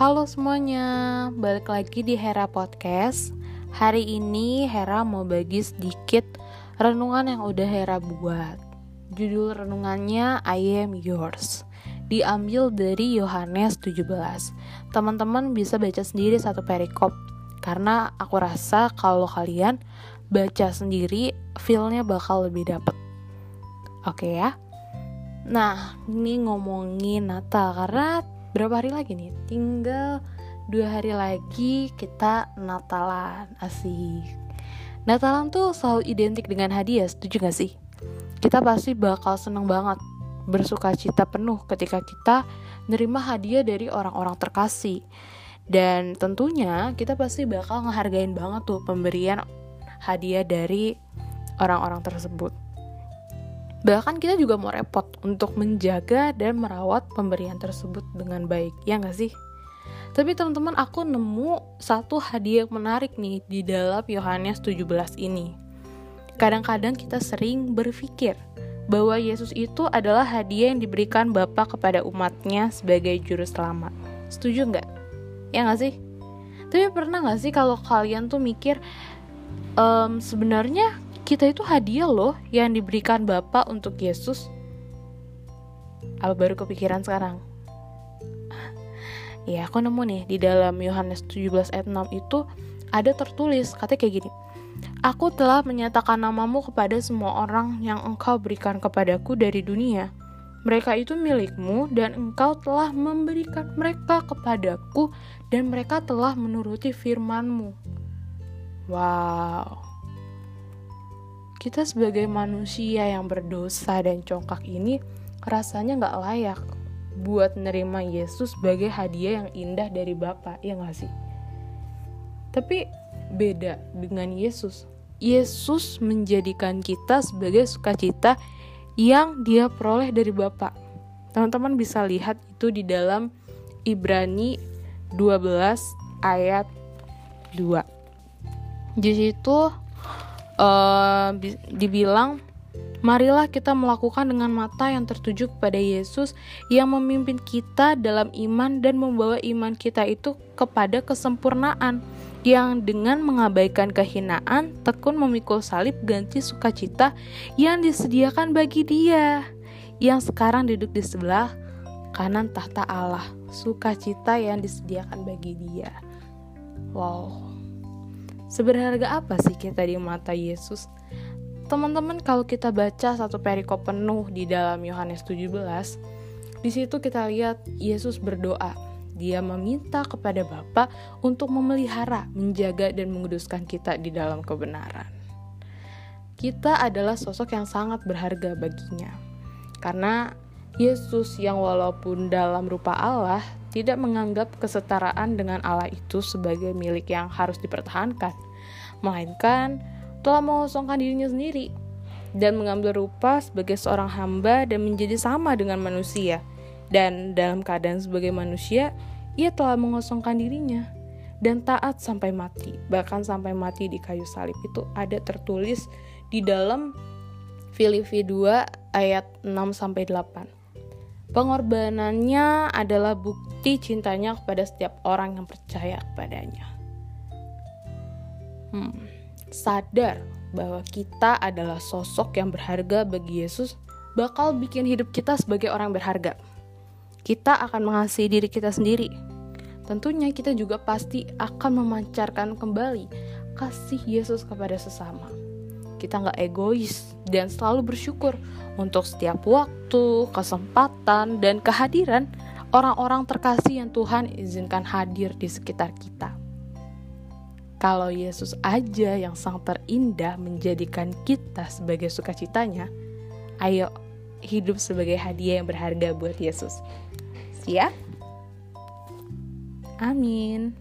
Halo semuanya, balik lagi di Hera Podcast. Hari ini Hera mau bagi sedikit renungan yang udah Hera buat. Judul renungannya I Am Yours. Diambil dari Yohanes 17. Teman-teman bisa baca sendiri satu perikop karena aku rasa kalau kalian baca sendiri feelnya bakal lebih dapet. Oke ya. Nah, ini ngomongin Natal karena berapa hari lagi nih? Tinggal dua hari lagi kita Natalan, asik. Natalan tuh selalu identik dengan hadiah, setuju gak sih? Kita pasti bakal seneng banget, bersuka cita penuh ketika kita nerima hadiah dari orang-orang terkasih. Dan tentunya kita pasti bakal ngehargain banget tuh pemberian hadiah dari orang-orang tersebut. Bahkan kita juga mau repot untuk menjaga dan merawat pemberian tersebut dengan baik, ya nggak sih? Tapi teman-teman aku nemu satu hadiah menarik nih di dalam Yohanes 17 ini. Kadang-kadang kita sering berpikir bahwa Yesus itu adalah hadiah yang diberikan Bapa kepada umatnya sebagai juru selamat. Setuju nggak? Ya nggak sih? Tapi pernah nggak sih kalau kalian tuh mikir um, sebenarnya kita itu hadiah loh yang diberikan Bapak untuk Yesus. Apa baru kepikiran sekarang? ya, aku nemu nih di dalam Yohanes 17 ayat 6 itu ada tertulis katanya kayak gini. Aku telah menyatakan namamu kepada semua orang yang engkau berikan kepadaku dari dunia. Mereka itu milikmu dan engkau telah memberikan mereka kepadaku dan mereka telah menuruti firmanmu. Wow kita sebagai manusia yang berdosa dan congkak ini rasanya nggak layak buat nerima Yesus sebagai hadiah yang indah dari Bapa, ya nggak sih? Tapi beda dengan Yesus. Yesus menjadikan kita sebagai sukacita yang dia peroleh dari Bapa. Teman-teman bisa lihat itu di dalam Ibrani 12 ayat 2. Di situ uh, dibilang Marilah kita melakukan dengan mata yang tertuju kepada Yesus yang memimpin kita dalam iman dan membawa iman kita itu kepada kesempurnaan yang dengan mengabaikan kehinaan tekun memikul salib ganti sukacita yang disediakan bagi dia yang sekarang duduk di sebelah kanan tahta Allah sukacita yang disediakan bagi dia. Wow Seberharga apa sih kita di mata Yesus? Teman-teman, kalau kita baca satu perikop penuh di dalam Yohanes 17, di situ kita lihat Yesus berdoa. Dia meminta kepada Bapa untuk memelihara, menjaga dan menguduskan kita di dalam kebenaran. Kita adalah sosok yang sangat berharga baginya. Karena Yesus yang walaupun dalam rupa Allah tidak menganggap kesetaraan dengan Allah itu sebagai milik yang harus dipertahankan, melainkan telah mengosongkan dirinya sendiri dan mengambil rupa sebagai seorang hamba dan menjadi sama dengan manusia. Dan dalam keadaan sebagai manusia, ia telah mengosongkan dirinya dan taat sampai mati. Bahkan sampai mati di kayu salib itu ada tertulis di dalam Filipi 2 ayat 6 sampai 8. Pengorbanannya adalah bukti cintanya kepada setiap orang yang percaya kepadanya. Hmm, sadar bahwa kita adalah sosok yang berharga bagi Yesus bakal bikin hidup kita sebagai orang berharga. Kita akan mengasihi diri kita sendiri. Tentunya kita juga pasti akan memancarkan kembali kasih Yesus kepada sesama kita nggak egois dan selalu bersyukur untuk setiap waktu, kesempatan, dan kehadiran orang-orang terkasih yang Tuhan izinkan hadir di sekitar kita. Kalau Yesus aja yang sang terindah menjadikan kita sebagai sukacitanya, ayo hidup sebagai hadiah yang berharga buat Yesus. Siap? Amin.